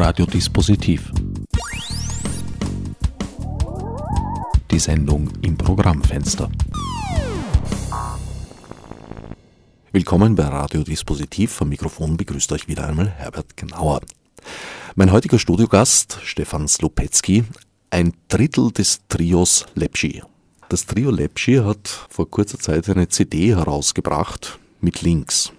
Radiodispositiv. Die Sendung im Programmfenster. Willkommen bei Radiodispositiv. Vom Mikrofon begrüßt euch wieder einmal Herbert Gnauer. Mein heutiger Studiogast, Stefan Slopetzky, ein Drittel des Trios Lepschi. Das Trio Lepschi hat vor kurzer Zeit eine CD herausgebracht mit Links.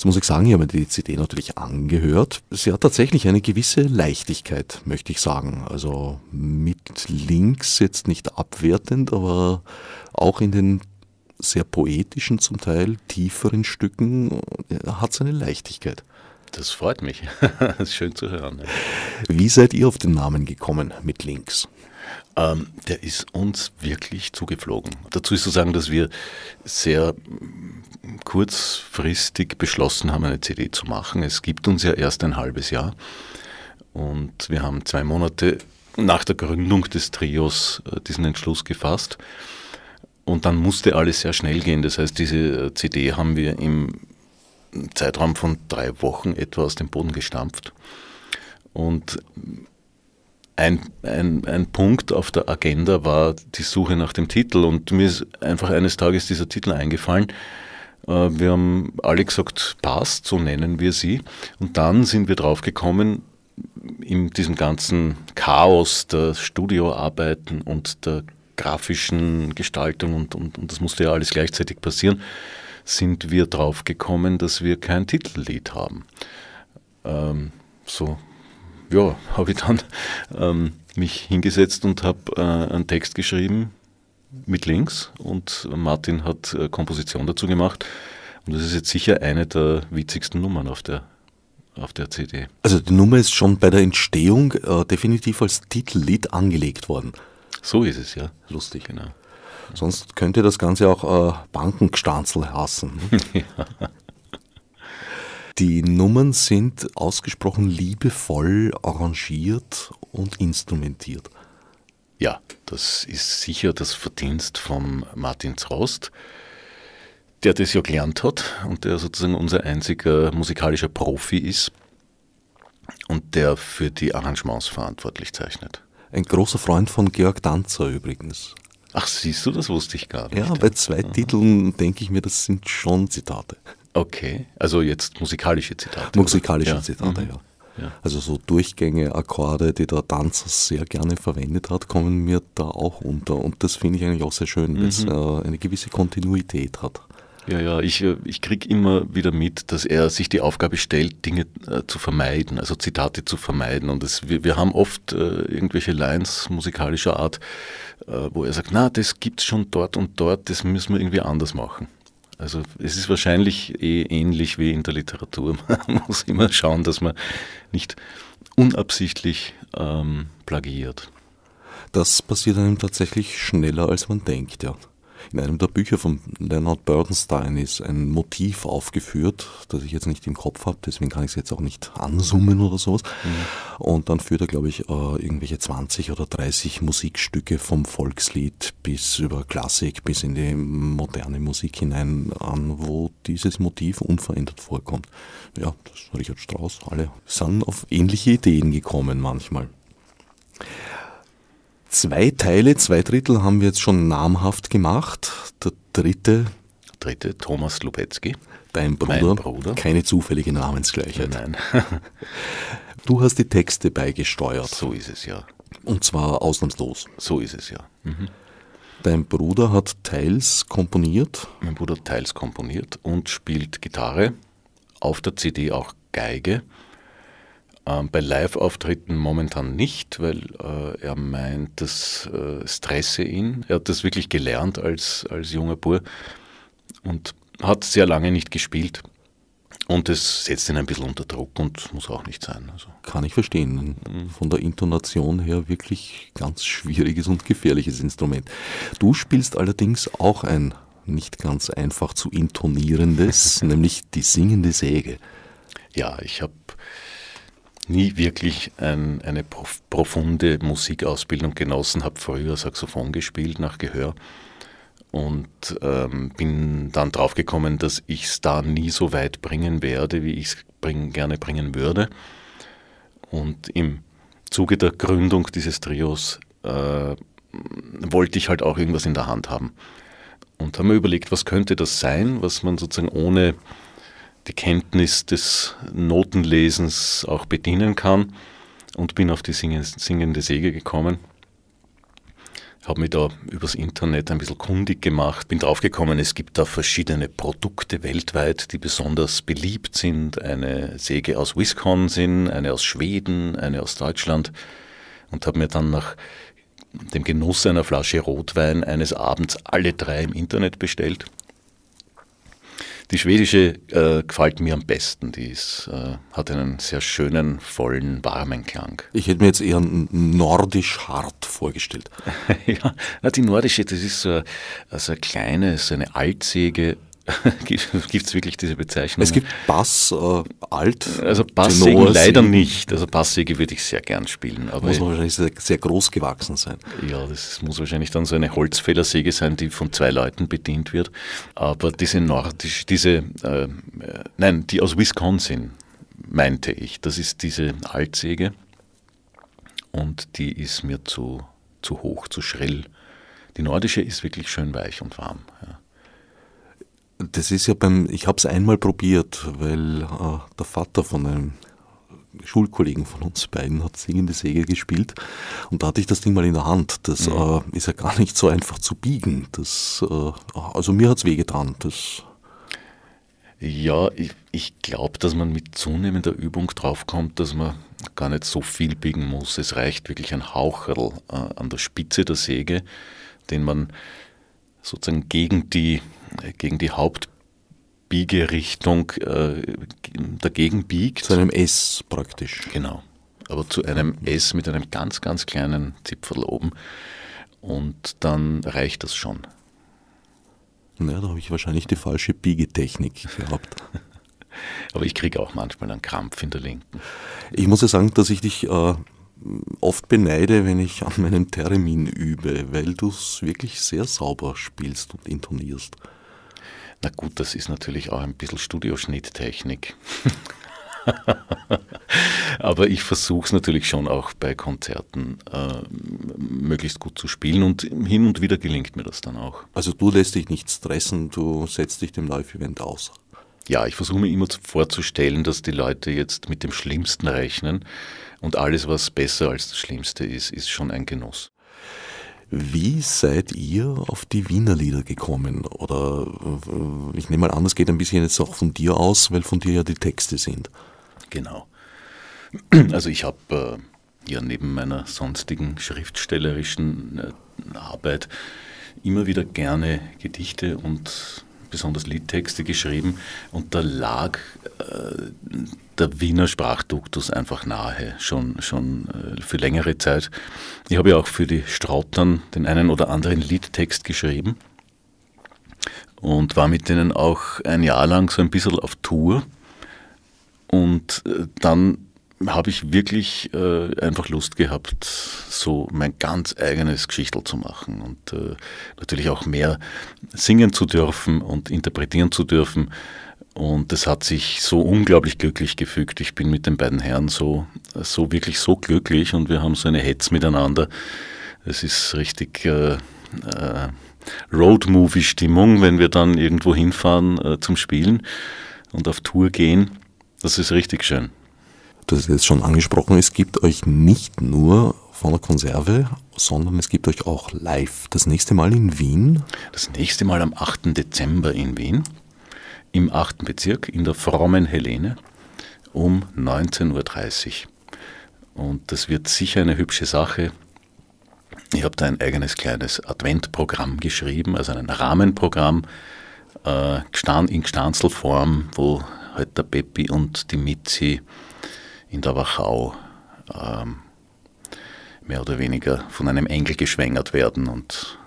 Jetzt muss ich sagen, ich habe mir die CD natürlich angehört. Sie hat tatsächlich eine gewisse Leichtigkeit, möchte ich sagen. Also mit Links jetzt nicht abwertend, aber auch in den sehr poetischen, zum Teil tieferen Stücken hat es eine Leichtigkeit. Das freut mich. das ist schön zu hören. Wie seid ihr auf den Namen gekommen mit Links? Ähm, der ist uns wirklich zugeflogen. Dazu ist zu sagen, dass wir sehr kurzfristig beschlossen haben, eine CD zu machen. Es gibt uns ja erst ein halbes Jahr und wir haben zwei Monate nach der Gründung des Trios äh, diesen Entschluss gefasst. Und dann musste alles sehr schnell gehen. Das heißt, diese äh, CD haben wir im Zeitraum von drei Wochen etwa aus dem Boden gestampft. Und ein, ein, ein Punkt auf der Agenda war die Suche nach dem Titel. Und mir ist einfach eines Tages dieser Titel eingefallen. Äh, wir haben alle gesagt, passt, so nennen wir sie. Und dann sind wir drauf gekommen, in diesem ganzen Chaos der Studioarbeiten und der grafischen Gestaltung und, und, und das musste ja alles gleichzeitig passieren, sind wir drauf gekommen, dass wir kein Titellied haben. Ähm, so, ja, habe ich dann ähm, mich hingesetzt und habe äh, einen Text geschrieben mit Links und Martin hat äh, Komposition dazu gemacht. Und das ist jetzt sicher eine der witzigsten Nummern auf der, auf der CD. Also die Nummer ist schon bei der Entstehung äh, definitiv als Titellied angelegt worden. So ist es, ja. Lustig, genau. Sonst könnte das Ganze auch äh, Bankengestanzel hassen. ja. Die Nummern sind ausgesprochen liebevoll arrangiert und instrumentiert. Ja, das ist sicher das Verdienst von Martin Zrost, der das ja gelernt hat und der sozusagen unser einziger musikalischer Profi ist und der für die Arrangements verantwortlich zeichnet. Ein großer Freund von Georg Danzer übrigens. Ach, siehst du, das wusste ich gar nicht. Ja, bei zwei Aha. Titeln denke ich mir, das sind schon Zitate. Okay, also jetzt musikalische Zitate. Musikalische ja. Zitate, mhm. ja. Ja. Also so Durchgänge, Akkorde, die der Tanzer sehr gerne verwendet hat, kommen mir da auch unter. Und das finde ich eigentlich auch sehr schön, mhm. weil es äh, eine gewisse Kontinuität hat. Ja, ja, ich, äh, ich kriege immer wieder mit, dass er sich die Aufgabe stellt, Dinge äh, zu vermeiden, also Zitate zu vermeiden. Und das, wir, wir haben oft äh, irgendwelche Lines musikalischer Art, äh, wo er sagt, na, das gibt es schon dort und dort, das müssen wir irgendwie anders machen. Also es ist wahrscheinlich eh ähnlich wie in der Literatur. Man muss immer schauen, dass man nicht unabsichtlich ähm, plagiiert. Das passiert einem tatsächlich schneller, als man denkt, ja. In einem der Bücher von Leonard Bernstein ist ein Motiv aufgeführt, das ich jetzt nicht im Kopf habe, deswegen kann ich es jetzt auch nicht ansummen oder sowas. Mhm. Und dann führt er, glaube ich, äh, irgendwelche 20 oder 30 Musikstücke vom Volkslied bis über Klassik bis in die moderne Musik hinein an, wo dieses Motiv unverändert vorkommt. Ja, das Richard Strauss, alle sind auf ähnliche Ideen gekommen manchmal. Zwei Teile, zwei Drittel haben wir jetzt schon namhaft gemacht. Der dritte. Dritte, Thomas Lubetzky. Dein Bruder. Bruder. Keine zufällige Namensgleichheit. Nein. du hast die Texte beigesteuert. So ist es ja. Und zwar ausnahmslos. So ist es ja. Mhm. Dein Bruder hat teils komponiert. Mein Bruder hat teils komponiert und spielt Gitarre, auf der CD auch Geige bei Live-Auftritten momentan nicht, weil äh, er meint, das äh, stresse ihn. Er hat das wirklich gelernt als, als junger Bur und hat sehr lange nicht gespielt. Und es setzt ihn ein bisschen unter Druck und muss auch nicht sein. Also. Kann ich verstehen. Mhm. Von der Intonation her wirklich ganz schwieriges und gefährliches Instrument. Du spielst allerdings auch ein nicht ganz einfach zu intonierendes, nämlich die singende Säge. Ja, ich habe nie wirklich ein, eine prof profunde Musikausbildung genossen, habe früher Saxophon gespielt nach Gehör und ähm, bin dann draufgekommen, dass ich es da nie so weit bringen werde, wie ich es bring, gerne bringen würde. Und im Zuge der Gründung dieses Trios äh, wollte ich halt auch irgendwas in der Hand haben. Und haben mir überlegt, was könnte das sein, was man sozusagen ohne die Kenntnis des Notenlesens auch bedienen kann. Und bin auf die singende Säge gekommen habe mich da übers Internet ein bisschen kundig gemacht, bin draufgekommen, es gibt da verschiedene Produkte weltweit, die besonders beliebt sind. Eine Säge aus Wisconsin, eine aus Schweden, eine aus Deutschland und habe mir dann nach dem Genuss einer Flasche Rotwein eines Abends alle drei im Internet bestellt die schwedische äh, gefällt mir am besten. Die ist, äh, hat einen sehr schönen, vollen, warmen Klang. Ich hätte mir jetzt eher nordisch hart vorgestellt. ja, die nordische, das ist so, also eine kleine, so eine Altsäge, gibt es wirklich diese Bezeichnung? Es gibt Bass, äh, Alt. Also Basssägen leider nicht. Also Basssäge würde ich sehr gern spielen. Aber muss man wahrscheinlich sehr, sehr, groß gewachsen sein. Ja, das muss wahrscheinlich dann so eine Holzfällersäge sein, die von zwei Leuten bedient wird. Aber diese nordisch, diese, äh, nein, die aus Wisconsin, meinte ich. Das ist diese Altsäge. Und die ist mir zu, zu hoch, zu schrill. Die nordische ist wirklich schön weich und warm. Ja. Das ist ja beim, ich habe es einmal probiert, weil äh, der Vater von einem Schulkollegen von uns beiden hat singende Säge gespielt und da hatte ich das Ding mal in der Hand. Das mhm. äh, ist ja gar nicht so einfach zu biegen. Das, äh, also mir hat es wehgetan. Das ja, ich, ich glaube, dass man mit zunehmender Übung draufkommt, dass man gar nicht so viel biegen muss. Es reicht wirklich ein Haucherl äh, an der Spitze der Säge, den man sozusagen gegen die gegen die Hauptbiegerichtung äh, dagegen biegt. Zu einem S praktisch. Genau. Aber zu einem S mit einem ganz, ganz kleinen Zipfel oben. Und dann reicht das schon. Ja, da habe ich wahrscheinlich die falsche Biegetechnik gehabt. Aber ich kriege auch manchmal einen Krampf in der linken. Ich muss ja sagen, dass ich dich äh, oft beneide, wenn ich an meinem Termin übe, weil du es wirklich sehr sauber spielst und intonierst. Na gut, das ist natürlich auch ein bisschen Studioschnitttechnik. Aber ich versuche es natürlich schon auch bei Konzerten äh, möglichst gut zu spielen und hin und wieder gelingt mir das dann auch. Also du lässt dich nicht stressen, du setzt dich dem Live-Event aus. Ja, ich versuche mir immer vorzustellen, dass die Leute jetzt mit dem Schlimmsten rechnen und alles, was besser als das Schlimmste ist, ist schon ein Genuss. Wie seid ihr auf die Wiener Lieder gekommen? Oder äh, ich nehme mal an, es geht ein bisschen jetzt auch von dir aus, weil von dir ja die Texte sind. Genau. Also ich habe äh, ja neben meiner sonstigen schriftstellerischen äh, Arbeit immer wieder gerne Gedichte und besonders Liedtexte geschrieben und da lag äh, der Wiener Sprachduktus einfach nahe, schon, schon äh, für längere Zeit. Ich habe ja auch für die Strautern den einen oder anderen Liedtext geschrieben und war mit denen auch ein Jahr lang so ein bisschen auf Tour. Und äh, dann habe ich wirklich äh, einfach Lust gehabt, so mein ganz eigenes Geschichtel zu machen und äh, natürlich auch mehr singen zu dürfen und interpretieren zu dürfen. Und das hat sich so unglaublich glücklich gefügt. Ich bin mit den beiden Herren so, so wirklich so glücklich und wir haben so eine Hetz miteinander. Es ist richtig äh, äh, Road-Movie-Stimmung, wenn wir dann irgendwo hinfahren äh, zum Spielen und auf Tour gehen. Das ist richtig schön du hast jetzt schon angesprochen, es gibt euch nicht nur von der Konserve, sondern es gibt euch auch live. Das nächste Mal in Wien? Das nächste Mal am 8. Dezember in Wien, im 8. Bezirk, in der frommen Helene, um 19.30 Uhr. Und das wird sicher eine hübsche Sache. Ich habe da ein eigenes kleines Adventprogramm geschrieben, also ein Rahmenprogramm äh, in Gstanzelform, wo halt der Peppi und die Mitzi in der Wachau ähm, mehr oder weniger von einem Engel geschwängert werden und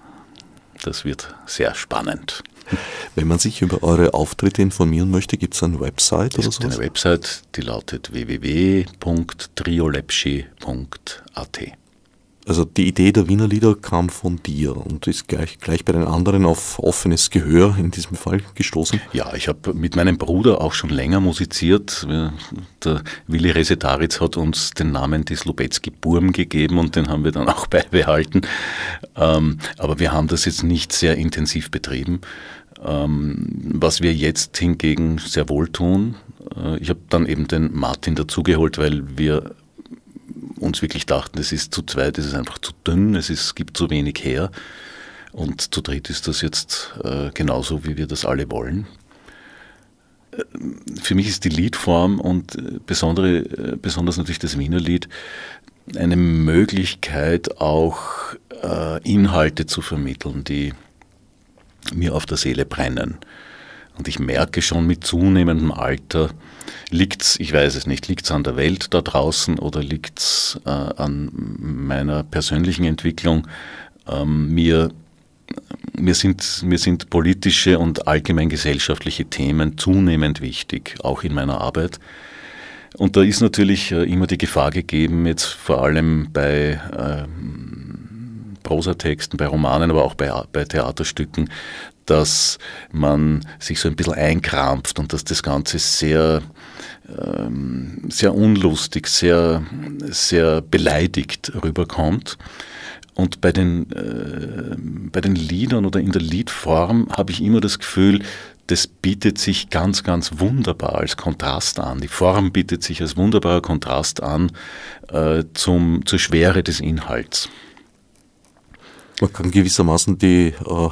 das wird sehr spannend. Wenn man sich über eure Auftritte informieren möchte, gibt es eine Website oder so? Eine Website, die lautet www.triolepschi.at. Also die Idee der Wiener Lieder kam von dir und ist gleich, gleich bei den anderen auf offenes Gehör in diesem Fall gestoßen? Ja, ich habe mit meinem Bruder auch schon länger musiziert. Der Willi Resetaritz hat uns den Namen des Lubetzky Burm gegeben und den haben wir dann auch beibehalten. Ähm, aber wir haben das jetzt nicht sehr intensiv betrieben. Ähm, was wir jetzt hingegen sehr wohl tun, äh, ich habe dann eben den Martin dazugeholt, weil wir uns wirklich dachten, es ist zu zweit, es ist einfach zu dünn, es ist, gibt zu wenig her. Und zu dritt ist das jetzt äh, genauso, wie wir das alle wollen. Äh, für mich ist die Liedform und äh, besondere, äh, besonders natürlich das Wiener Lied eine Möglichkeit, auch äh, Inhalte zu vermitteln, die mir auf der Seele brennen. Und ich merke schon mit zunehmendem Alter, liegt's, ich weiß es nicht, liegt's an der Welt da draußen oder liegt's äh, an meiner persönlichen Entwicklung? Ähm, mir, mir, sind, mir sind politische und allgemein gesellschaftliche Themen zunehmend wichtig, auch in meiner Arbeit. Und da ist natürlich äh, immer die Gefahr gegeben, jetzt vor allem bei ähm, Prosatexten, bei Romanen, aber auch bei, bei Theaterstücken, dass man sich so ein bisschen einkrampft und dass das Ganze sehr, ähm, sehr unlustig, sehr, sehr beleidigt rüberkommt. Und bei den, äh, bei den Liedern oder in der Liedform habe ich immer das Gefühl, das bietet sich ganz, ganz wunderbar als Kontrast an. Die Form bietet sich als wunderbarer Kontrast an äh, zum, zur Schwere des Inhalts. Man kann gewissermaßen die äh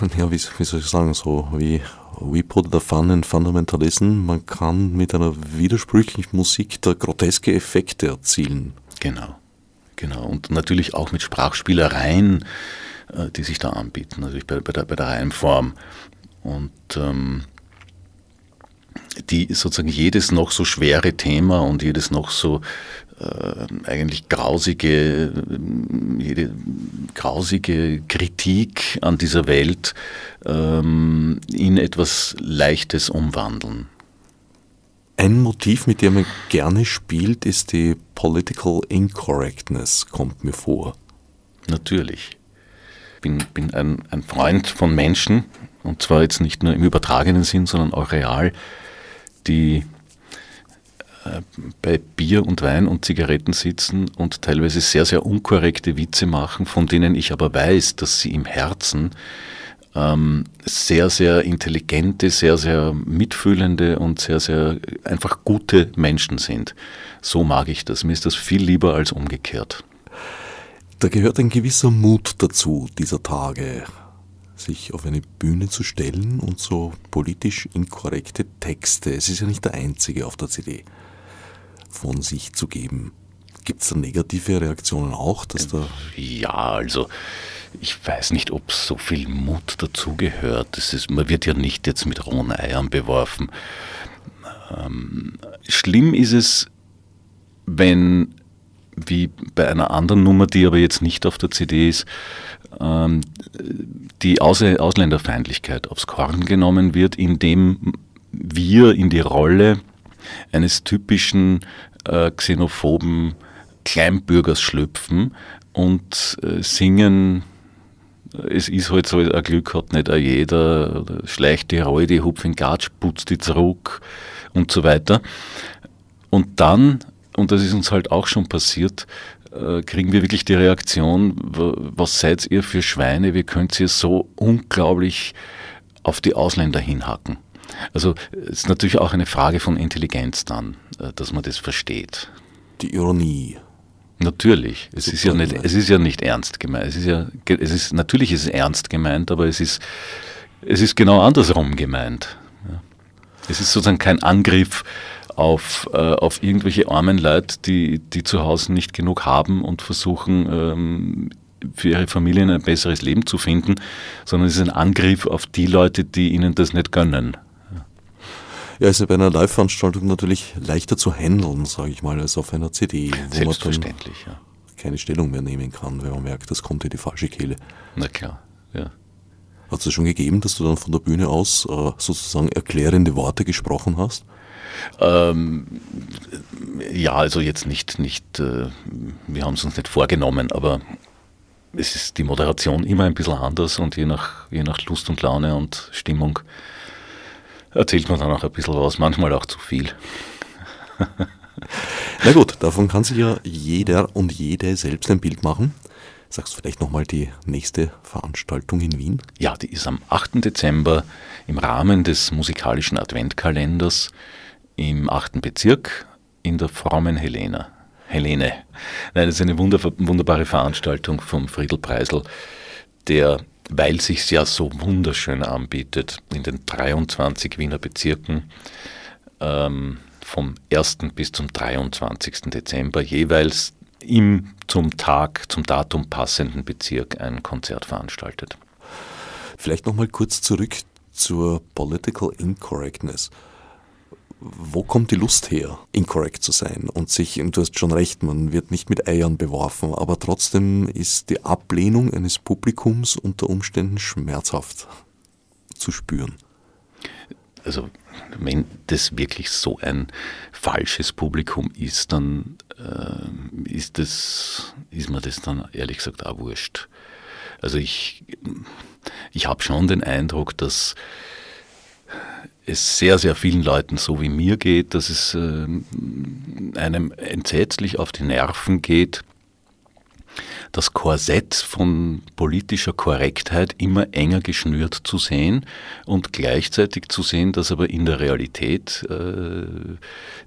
ja, wie, wie soll ich sagen, so wie We Put the Fun in Fundamentalism, man kann mit einer widersprüchlichen Musik da groteske Effekte erzielen. Genau, genau. Und natürlich auch mit Sprachspielereien, äh, die sich da anbieten, natürlich bei, bei, der, bei der Reimform. Und ähm, die sozusagen jedes noch so schwere Thema und jedes noch so eigentlich grausige, jede grausige Kritik an dieser Welt ähm, in etwas Leichtes umwandeln. Ein Motiv, mit dem man gerne spielt, ist die Political Incorrectness, kommt mir vor. Natürlich. Ich bin, bin ein, ein Freund von Menschen, und zwar jetzt nicht nur im übertragenen Sinn, sondern auch real, die äh, bei Bier und Wein und Zigaretten sitzen und teilweise sehr, sehr unkorrekte Witze machen, von denen ich aber weiß, dass sie im Herzen ähm, sehr, sehr intelligente, sehr, sehr mitfühlende und sehr, sehr einfach gute Menschen sind. So mag ich das. Mir ist das viel lieber als umgekehrt. Da gehört ein gewisser Mut dazu dieser Tage sich auf eine Bühne zu stellen und so politisch inkorrekte Texte, es ist ja nicht der einzige auf der CD, von sich zu geben. Gibt es da negative Reaktionen auch? Dass da ja, also ich weiß nicht, ob so viel Mut dazugehört. Man wird ja nicht jetzt mit rohen Eiern beworfen. Ähm, schlimm ist es, wenn, wie bei einer anderen Nummer, die aber jetzt nicht auf der CD ist, ähm, die Aus Ausländerfeindlichkeit aufs Korn genommen wird, indem wir in die Rolle eines typischen äh, xenophoben Kleinbürgers schlüpfen und äh, singen, es ist halt so, ein Glück hat nicht jeder, schleicht die Reue, die hupf in Gatsch, putzt die zurück und so weiter. Und dann, und das ist uns halt auch schon passiert, äh, kriegen wir wirklich die Reaktion, was seid ihr für Schweine, wie könnt ihr so unglaublich auf die Ausländer hinhacken? Also es ist natürlich auch eine Frage von Intelligenz dann, äh, dass man das versteht. Die Ironie. Natürlich. Es ist, ja nicht, es ist ja nicht ernst gemeint. Es ist ja, es ist, natürlich ist es ernst gemeint, aber es ist, es ist genau andersrum gemeint. Es ist sozusagen kein Angriff auf, äh, auf irgendwelche armen Leute, die, die zu Hause nicht genug haben und versuchen, ähm, für ihre Familien ein besseres Leben zu finden, sondern es ist ein Angriff auf die Leute, die ihnen das nicht gönnen. Ja, ist ja bei einer Live-Veranstaltung natürlich leichter zu handeln, sage ich mal, als auf einer CD, wo Selbstverständlich, man ja. keine Stellung mehr nehmen kann, wenn man merkt, das kommt in die falsche Kehle. Na klar, ja. Hat es schon gegeben, dass du dann von der Bühne aus äh, sozusagen erklärende Worte gesprochen hast? Ähm, ja, also jetzt nicht, nicht äh, wir haben es uns nicht vorgenommen, aber es ist die Moderation immer ein bisschen anders und je nach, je nach Lust und Laune und Stimmung erzählt man dann auch ein bisschen was, manchmal auch zu viel. Na gut, davon kann sich ja jeder und jede selbst ein Bild machen. Sagst du vielleicht nochmal die nächste Veranstaltung in Wien? Ja, die ist am 8. Dezember im Rahmen des musikalischen Adventkalenders im 8. Bezirk in der Frommen Helena. Helene. Nein, das ist eine wunderbare Veranstaltung vom Friedel Preisel, der, weil sich ja so wunderschön anbietet, in den 23 Wiener Bezirken ähm, vom 1. bis zum 23. Dezember jeweils im zum Tag, zum Datum passenden Bezirk ein Konzert veranstaltet. Vielleicht nochmal kurz zurück zur Political Incorrectness wo kommt die Lust her, inkorrekt zu sein und sich, und du hast schon recht, man wird nicht mit Eiern beworfen, aber trotzdem ist die Ablehnung eines Publikums unter Umständen schmerzhaft zu spüren. Also wenn das wirklich so ein falsches Publikum ist, dann äh, ist, das, ist mir das dann ehrlich gesagt auch wurscht. Also ich, ich habe schon den Eindruck, dass es sehr, sehr vielen Leuten so wie mir geht, dass es äh, einem entsetzlich auf die Nerven geht, das Korsett von politischer Korrektheit immer enger geschnürt zu sehen und gleichzeitig zu sehen, dass aber in der Realität äh,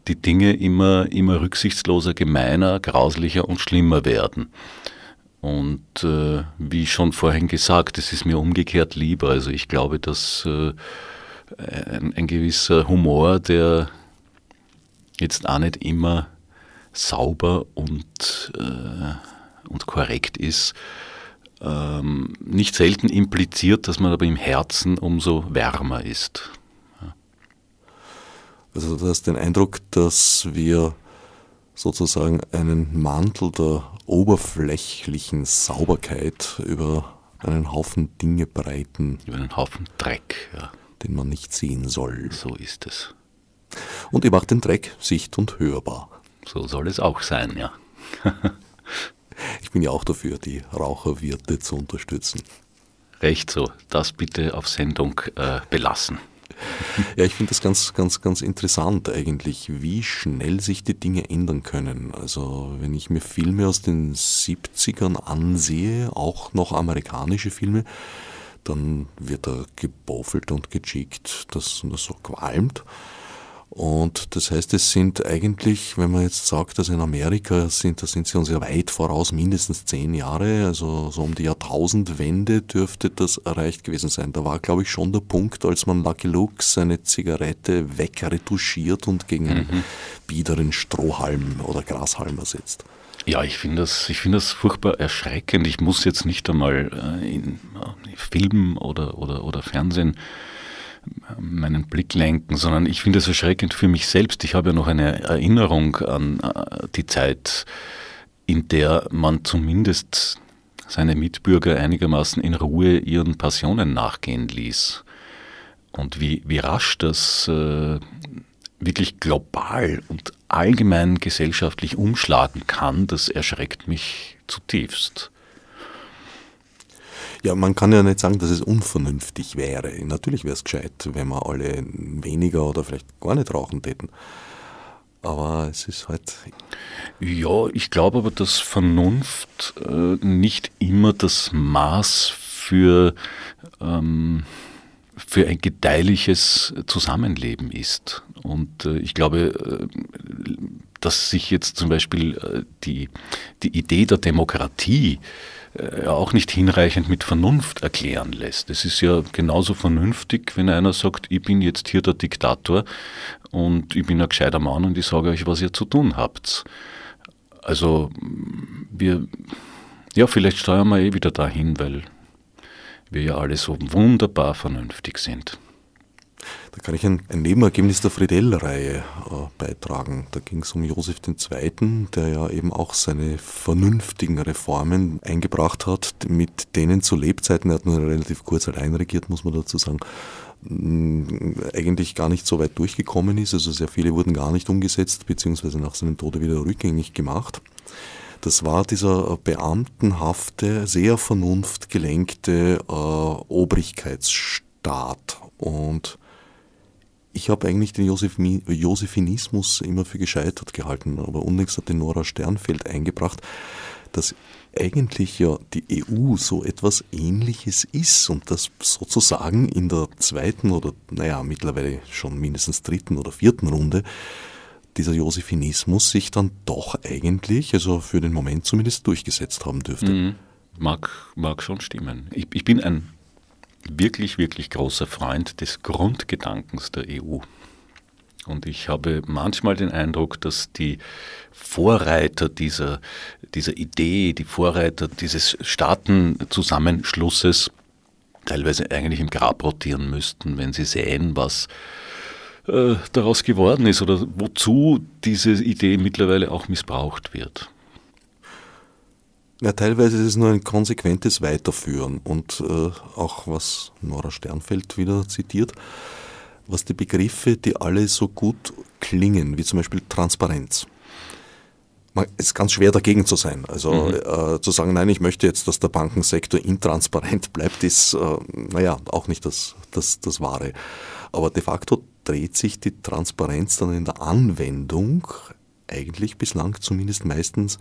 die Dinge immer, immer rücksichtsloser, gemeiner, grauslicher und schlimmer werden. Und äh, wie schon vorhin gesagt, es ist mir umgekehrt lieber. Also ich glaube, dass äh, ein, ein gewisser Humor, der jetzt auch nicht immer sauber und, äh, und korrekt ist, ähm, nicht selten impliziert, dass man aber im Herzen umso wärmer ist. Ja. Also du hast den Eindruck, dass wir sozusagen einen Mantel der oberflächlichen Sauberkeit über einen Haufen Dinge breiten. Über einen Haufen Dreck, ja den man nicht sehen soll. So ist es. Und ihr macht den Dreck sicht- und hörbar. So soll es auch sein, ja. ich bin ja auch dafür, die Raucherwirte zu unterstützen. Recht so. Das bitte auf Sendung äh, belassen. Ja, ich finde das ganz, ganz, ganz interessant eigentlich, wie schnell sich die Dinge ändern können. Also wenn ich mir Filme aus den 70ern ansehe, auch noch amerikanische Filme, dann wird er geboffelt und gechickt, dass das so qualmt. Und das heißt, es sind eigentlich, wenn man jetzt sagt, dass in Amerika sind, da sind sie uns ja weit voraus, mindestens zehn Jahre, also so um die Jahrtausendwende dürfte das erreicht gewesen sein. Da war, glaube ich, schon der Punkt, als man Lucky Luke seine Zigarette wegretuschiert und gegen einen mhm. biederen Strohhalm oder Grashalm ersetzt. Ja, ich finde das, ich das furchtbar erschreckend. Ich muss jetzt nicht einmal äh, in, äh, Filmen oder, oder, oder Fernsehen äh, meinen Blick lenken, sondern ich finde es erschreckend für mich selbst. Ich habe ja noch eine Erinnerung an die Zeit, in der man zumindest seine Mitbürger einigermaßen in Ruhe ihren Passionen nachgehen ließ. Und wie, wie rasch das äh, wirklich global und allgemein gesellschaftlich umschlagen kann, das erschreckt mich zutiefst. Ja, man kann ja nicht sagen, dass es unvernünftig wäre. Natürlich wäre es gescheit, wenn wir alle weniger oder vielleicht gar nicht rauchen täten. Aber es ist halt. Ja, ich glaube aber, dass Vernunft äh, nicht immer das Maß für ähm, für ein gedeihliches Zusammenleben ist. Und äh, ich glaube, äh, dass sich jetzt zum Beispiel äh, die, die Idee der Demokratie auch nicht hinreichend mit Vernunft erklären lässt. Es ist ja genauso vernünftig, wenn einer sagt, ich bin jetzt hier der Diktator und ich bin ein gescheiter Mann und ich sage euch, was ihr zu tun habt. Also wir, ja, vielleicht steuern wir eh wieder dahin, weil wir ja alle so wunderbar vernünftig sind. Da kann ich ein, ein Nebenergebnis der Friedel-Reihe äh, beitragen. Da ging es um Josef II., der ja eben auch seine vernünftigen Reformen eingebracht hat, mit denen zu Lebzeiten, er hat nur relativ kurz allein regiert, muss man dazu sagen, eigentlich gar nicht so weit durchgekommen ist. Also sehr viele wurden gar nicht umgesetzt, beziehungsweise nach seinem Tode wieder rückgängig gemacht. Das war dieser beamtenhafte, sehr vernunftgelenkte äh, Obrigkeitsstaat. Und ich habe eigentlich den Josephinismus immer für gescheitert gehalten, aber unlängst hat die Nora Sternfeld eingebracht, dass eigentlich ja die EU so etwas Ähnliches ist und dass sozusagen in der zweiten oder, naja, mittlerweile schon mindestens dritten oder vierten Runde dieser Josephinismus sich dann doch eigentlich, also für den Moment zumindest, durchgesetzt haben dürfte. Mhm. Mag, mag schon stimmen. Ich, ich bin ein wirklich, wirklich großer Freund des Grundgedankens der EU. Und ich habe manchmal den Eindruck, dass die Vorreiter dieser, dieser Idee, die Vorreiter dieses Staatenzusammenschlusses teilweise eigentlich im Grab rotieren müssten, wenn sie sehen, was äh, daraus geworden ist oder wozu diese Idee mittlerweile auch missbraucht wird. Ja, teilweise ist es nur ein konsequentes Weiterführen und äh, auch was Nora Sternfeld wieder zitiert, was die Begriffe, die alle so gut klingen, wie zum Beispiel Transparenz. Es ist ganz schwer dagegen zu sein. Also mhm. äh, zu sagen, nein, ich möchte jetzt, dass der Bankensektor intransparent bleibt, ist, äh, naja, auch nicht das, das, das Wahre. Aber de facto dreht sich die Transparenz dann in der Anwendung eigentlich bislang zumindest meistens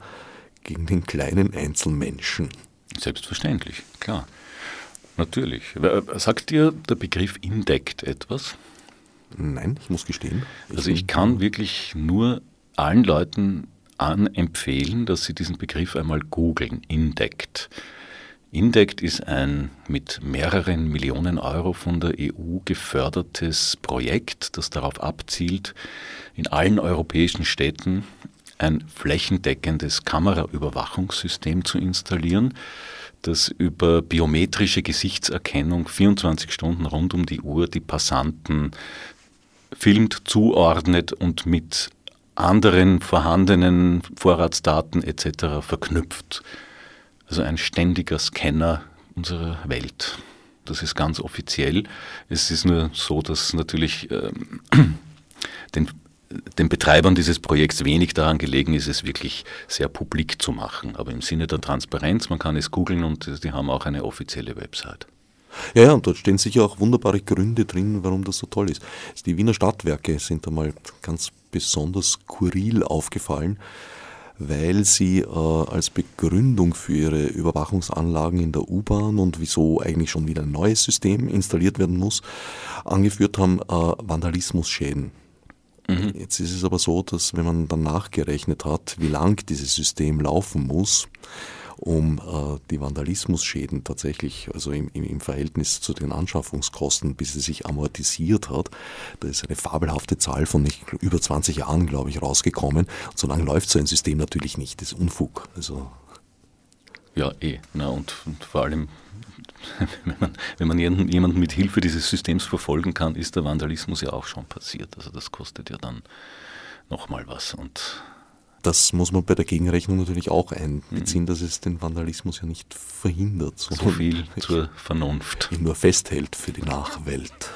gegen den kleinen Einzelmenschen. Selbstverständlich, klar. Natürlich. Sagt dir der Begriff Indect etwas? Nein, ich muss gestehen. Ich also ich kann wirklich nur allen Leuten anempfehlen, dass sie diesen Begriff einmal googeln, Indect. Indect ist ein mit mehreren Millionen Euro von der EU gefördertes Projekt, das darauf abzielt, in allen europäischen Städten ein flächendeckendes Kameraüberwachungssystem zu installieren, das über biometrische Gesichtserkennung 24 Stunden rund um die Uhr die Passanten filmt, zuordnet und mit anderen vorhandenen Vorratsdaten etc. verknüpft. Also ein ständiger Scanner unserer Welt. Das ist ganz offiziell. Es ist nur so, dass natürlich ähm, den den Betreibern dieses Projekts wenig daran gelegen ist, es wirklich sehr publik zu machen. Aber im Sinne der Transparenz, man kann es googeln und die haben auch eine offizielle Website. Ja, ja, und dort stehen sicher auch wunderbare Gründe drin, warum das so toll ist. Die Wiener Stadtwerke sind einmal ganz besonders skurril aufgefallen, weil sie äh, als Begründung für ihre Überwachungsanlagen in der U-Bahn und wieso eigentlich schon wieder ein neues System installiert werden muss, angeführt haben äh, Vandalismusschäden. Mhm. Jetzt ist es aber so, dass wenn man dann nachgerechnet hat, wie lang dieses System laufen muss, um äh, die Vandalismusschäden tatsächlich, also im, im, Verhältnis zu den Anschaffungskosten, bis es sich amortisiert hat, da ist eine fabelhafte Zahl von nicht, über 20 Jahren, glaube ich, rausgekommen. Und so lange läuft so ein System natürlich nicht, das ist Unfug. Also ja, eh. Na, und, und vor allem wenn man, wenn man jemanden mit Hilfe dieses Systems verfolgen kann, ist der Vandalismus ja auch schon passiert. Also das kostet ja dann nochmal was. Und das muss man bei der Gegenrechnung natürlich auch einbeziehen, mhm. dass es den Vandalismus ja nicht verhindert. So viel zur Vernunft. Nur festhält für die Nachwelt.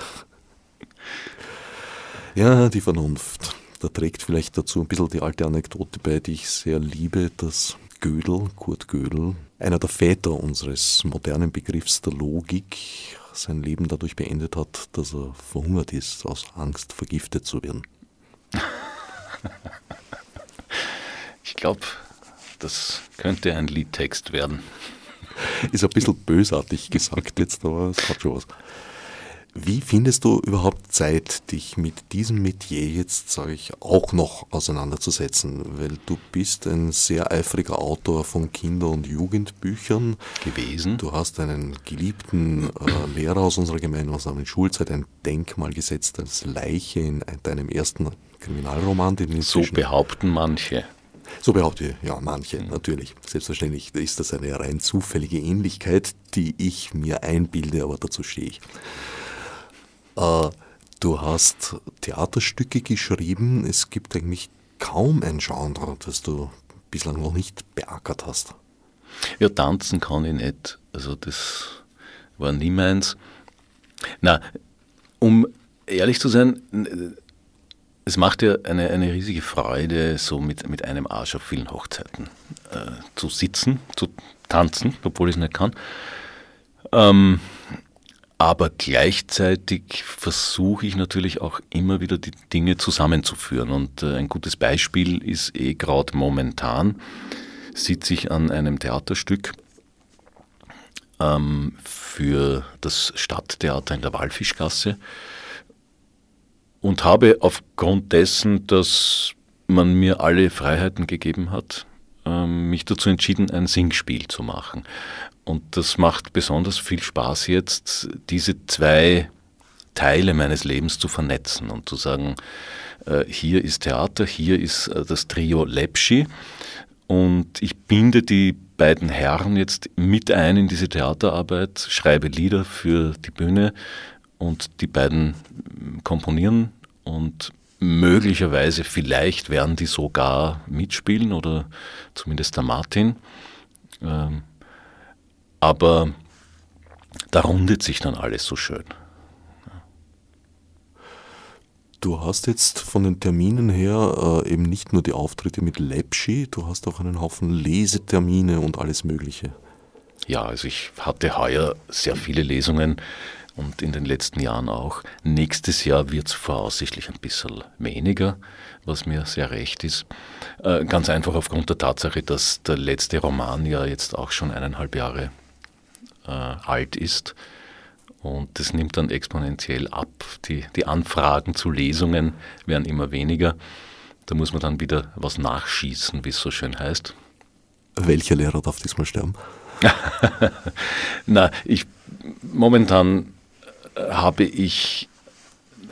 Ja, die Vernunft. Da trägt vielleicht dazu ein bisschen die alte Anekdote bei, die ich sehr liebe, dass Gödel, Kurt Gödel, einer der Väter unseres modernen Begriffs der Logik, sein Leben dadurch beendet hat, dass er verhungert ist, aus Angst vergiftet zu werden. Ich glaube, das könnte ein Liedtext werden. Ist ein bisschen bösartig gesagt jetzt, aber es hat schon was. Wie findest du überhaupt Zeit, dich mit diesem Metier jetzt, sage ich, auch noch auseinanderzusetzen? Weil du bist ein sehr eifriger Autor von Kinder- und Jugendbüchern gewesen. Du hast einen geliebten äh, Lehrer aus unserer gemeinsamen Schulzeit ein Denkmal gesetzt als Leiche in deinem ersten Kriminalroman. Den so behaupten manche. So behaupte ja, manche, mhm. natürlich. Selbstverständlich ist das eine rein zufällige Ähnlichkeit, die ich mir einbilde, aber dazu stehe ich. Äh, du hast Theaterstücke geschrieben. Es gibt eigentlich kaum ein Genre, das du bislang noch nicht beackert hast. Ja, tanzen kann ich nicht. Also das war nie meins. Na, Um ehrlich zu sein, es macht ja eine, eine riesige Freude, so mit, mit einem Arsch auf vielen Hochzeiten äh, zu sitzen, zu tanzen, obwohl ich es nicht kann. Ähm, aber gleichzeitig versuche ich natürlich auch immer wieder die Dinge zusammenzuführen. Und äh, ein gutes Beispiel ist eh gerade momentan, sitze ich an einem Theaterstück ähm, für das Stadttheater in der Walfischgasse und habe aufgrund dessen, dass man mir alle Freiheiten gegeben hat, ähm, mich dazu entschieden, ein Singspiel zu machen. Und das macht besonders viel Spaß jetzt, diese zwei Teile meines Lebens zu vernetzen und zu sagen, äh, hier ist Theater, hier ist äh, das Trio Lepschi und ich binde die beiden Herren jetzt mit ein in diese Theaterarbeit, schreibe Lieder für die Bühne, und die beiden komponieren und möglicherweise, vielleicht werden die sogar mitspielen oder zumindest der Martin. Ähm, aber da rundet sich dann alles so schön. Du hast jetzt von den Terminen her äh, eben nicht nur die Auftritte mit Lepschi, du hast auch einen Haufen Lesetermine und alles Mögliche. Ja, also ich hatte heuer sehr viele Lesungen und in den letzten Jahren auch. Nächstes Jahr wird es voraussichtlich ein bisschen weniger, was mir sehr recht ist. Äh, ganz einfach aufgrund der Tatsache, dass der letzte Roman ja jetzt auch schon eineinhalb Jahre äh, alt ist. Und das nimmt dann exponentiell ab. Die, die Anfragen zu Lesungen werden immer weniger. Da muss man dann wieder was nachschießen, wie es so schön heißt. Welcher Lehrer darf diesmal sterben? Na, ich momentan habe ich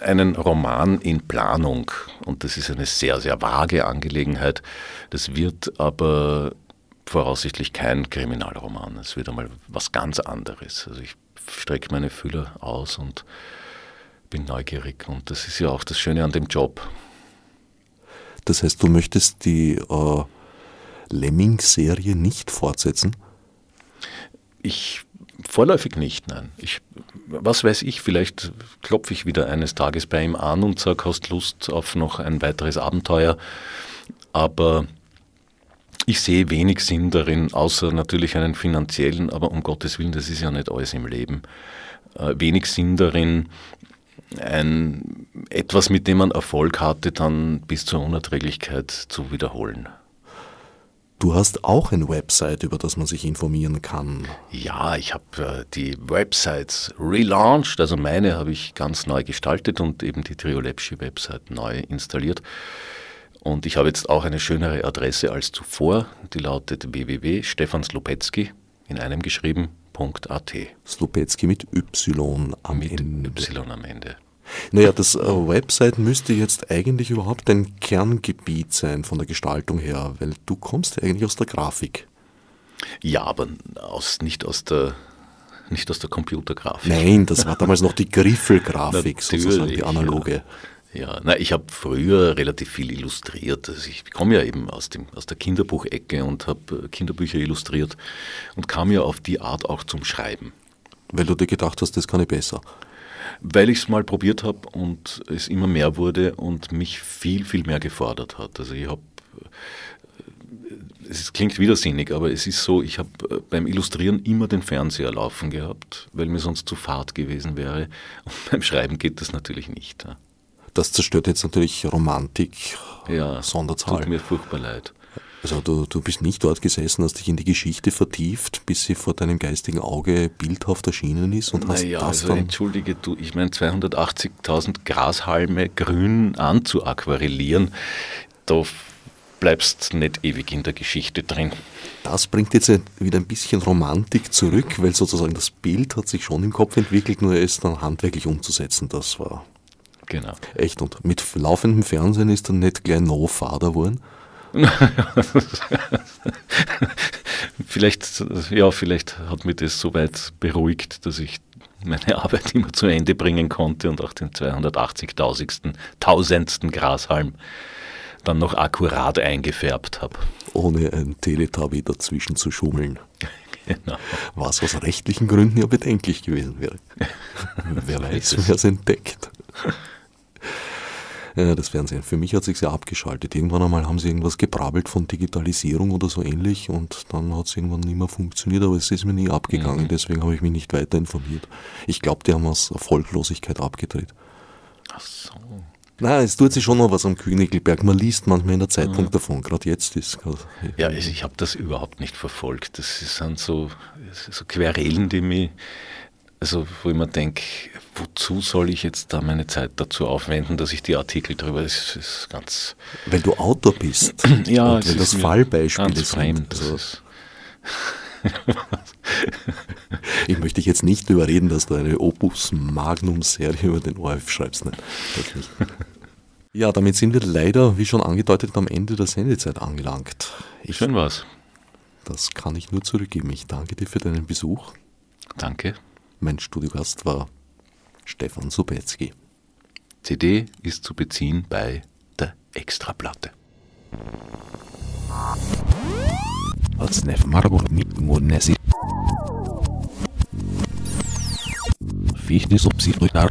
einen Roman in Planung und das ist eine sehr, sehr vage Angelegenheit. Das wird aber voraussichtlich kein Kriminalroman. Es wird einmal was ganz anderes. Also ich strecke meine Fühler aus und bin neugierig und das ist ja auch das Schöne an dem Job. Das heißt, du möchtest die äh, Lemming-Serie nicht fortsetzen? Ich vorläufig nicht, nein. Ich was weiß ich, vielleicht klopfe ich wieder eines Tages bei ihm an und sage, hast Lust auf noch ein weiteres Abenteuer. Aber ich sehe wenig Sinn darin, außer natürlich einen finanziellen, aber um Gottes Willen, das ist ja nicht alles im Leben. Äh, wenig Sinn darin, ein, etwas, mit dem man Erfolg hatte, dann bis zur Unerträglichkeit zu wiederholen. Du hast auch eine Website, über das man sich informieren kann. Ja, ich habe äh, die Websites relaunched, also meine habe ich ganz neu gestaltet und eben die Triolepschi Website neu installiert. Und ich habe jetzt auch eine schönere Adresse als zuvor, die lautet www.stefanslupetzky in einem geschrieben.at. Slupetzky mit Y am mit Ende. Y am Ende. Naja, das äh, Website müsste jetzt eigentlich überhaupt ein Kerngebiet sein von der Gestaltung her, weil du kommst ja eigentlich aus der Grafik. Ja, aber aus, nicht aus der nicht aus der Computergrafik. Nein, das war damals noch die Griffelgrafik, sozusagen die analoge. Ja, ja. Na, ich habe früher relativ viel illustriert. Also ich komme ja eben aus, dem, aus der Kinderbuchecke und habe äh, Kinderbücher illustriert und kam ja auf die Art auch zum Schreiben. Weil du dir gedacht hast, das kann ich besser weil ich es mal probiert habe und es immer mehr wurde und mich viel, viel mehr gefordert hat. Also ich habe, äh, es klingt widersinnig, aber es ist so, ich habe äh, beim Illustrieren immer den Fernseher laufen gehabt, weil mir sonst zu fad gewesen wäre. Und beim Schreiben geht das natürlich nicht. Das zerstört jetzt natürlich Romantik, ja, Sonderzahl. Tut mir furchtbar leid. Also du, du bist nicht dort gesessen, hast dich in die Geschichte vertieft, bis sie vor deinem geistigen Auge bildhaft erschienen ist und hast naja, das also dann entschuldige du, ich meine 280.000 Grashalme grün anzuaquarellieren, da bleibst nicht ewig in der Geschichte drin. Das bringt jetzt wieder ein bisschen Romantik zurück, weil sozusagen das Bild hat sich schon im Kopf entwickelt, nur es dann handwerklich umzusetzen, das war genau. echt. Und mit laufendem Fernsehen ist dann nicht gleich no Vater geworden. vielleicht, ja, vielleicht hat mich das so weit beruhigt, dass ich meine Arbeit immer zu Ende bringen konnte und auch den 280.000. tausendsten Grashalm dann noch akkurat eingefärbt habe. Ohne ein Teletubby dazwischen zu schummeln. Genau. Was aus rechtlichen Gründen ja bedenklich gewesen wäre. wer weiß, wer es entdeckt. Ja, das Fernsehen. Für mich hat sich ja abgeschaltet. Irgendwann einmal haben sie irgendwas gebrabbelt von Digitalisierung oder so ähnlich und dann hat es irgendwann nicht mehr funktioniert, aber es ist mir nie abgegangen. Mhm. Deswegen habe ich mich nicht weiter informiert. Ich glaube, die haben aus Erfolglosigkeit abgedreht. Ach so. Nein, es tut sich schon noch was am Königelberg. Man liest manchmal in der Zeitung mhm. davon. Gerade jetzt ist es. Ja, also ich habe das überhaupt nicht verfolgt. Das sind so, so Querelen, die mich also wo ich mir denke, wozu soll ich jetzt da meine Zeit dazu aufwenden, dass ich die Artikel drüber, das ist ganz... Wenn du Autor bist ja, und wenn das Fallbeispiele sind. Fremd, also ich möchte dich jetzt nicht überreden, dass du eine Opus Magnum Serie über den ORF schreibst. Nein, das nicht. Ja, damit sind wir leider, wie schon angedeutet, am Ende der Sendezeit angelangt. Ich, Schön war's. Das kann ich nur zurückgeben. Ich danke dir für deinen Besuch. Danke. Mein Studiogast war Stefan Subetzky. CD ist zu beziehen bei der Extraplatte. Odsnev Marburg mit Munesi. Fichnis obsidruinar.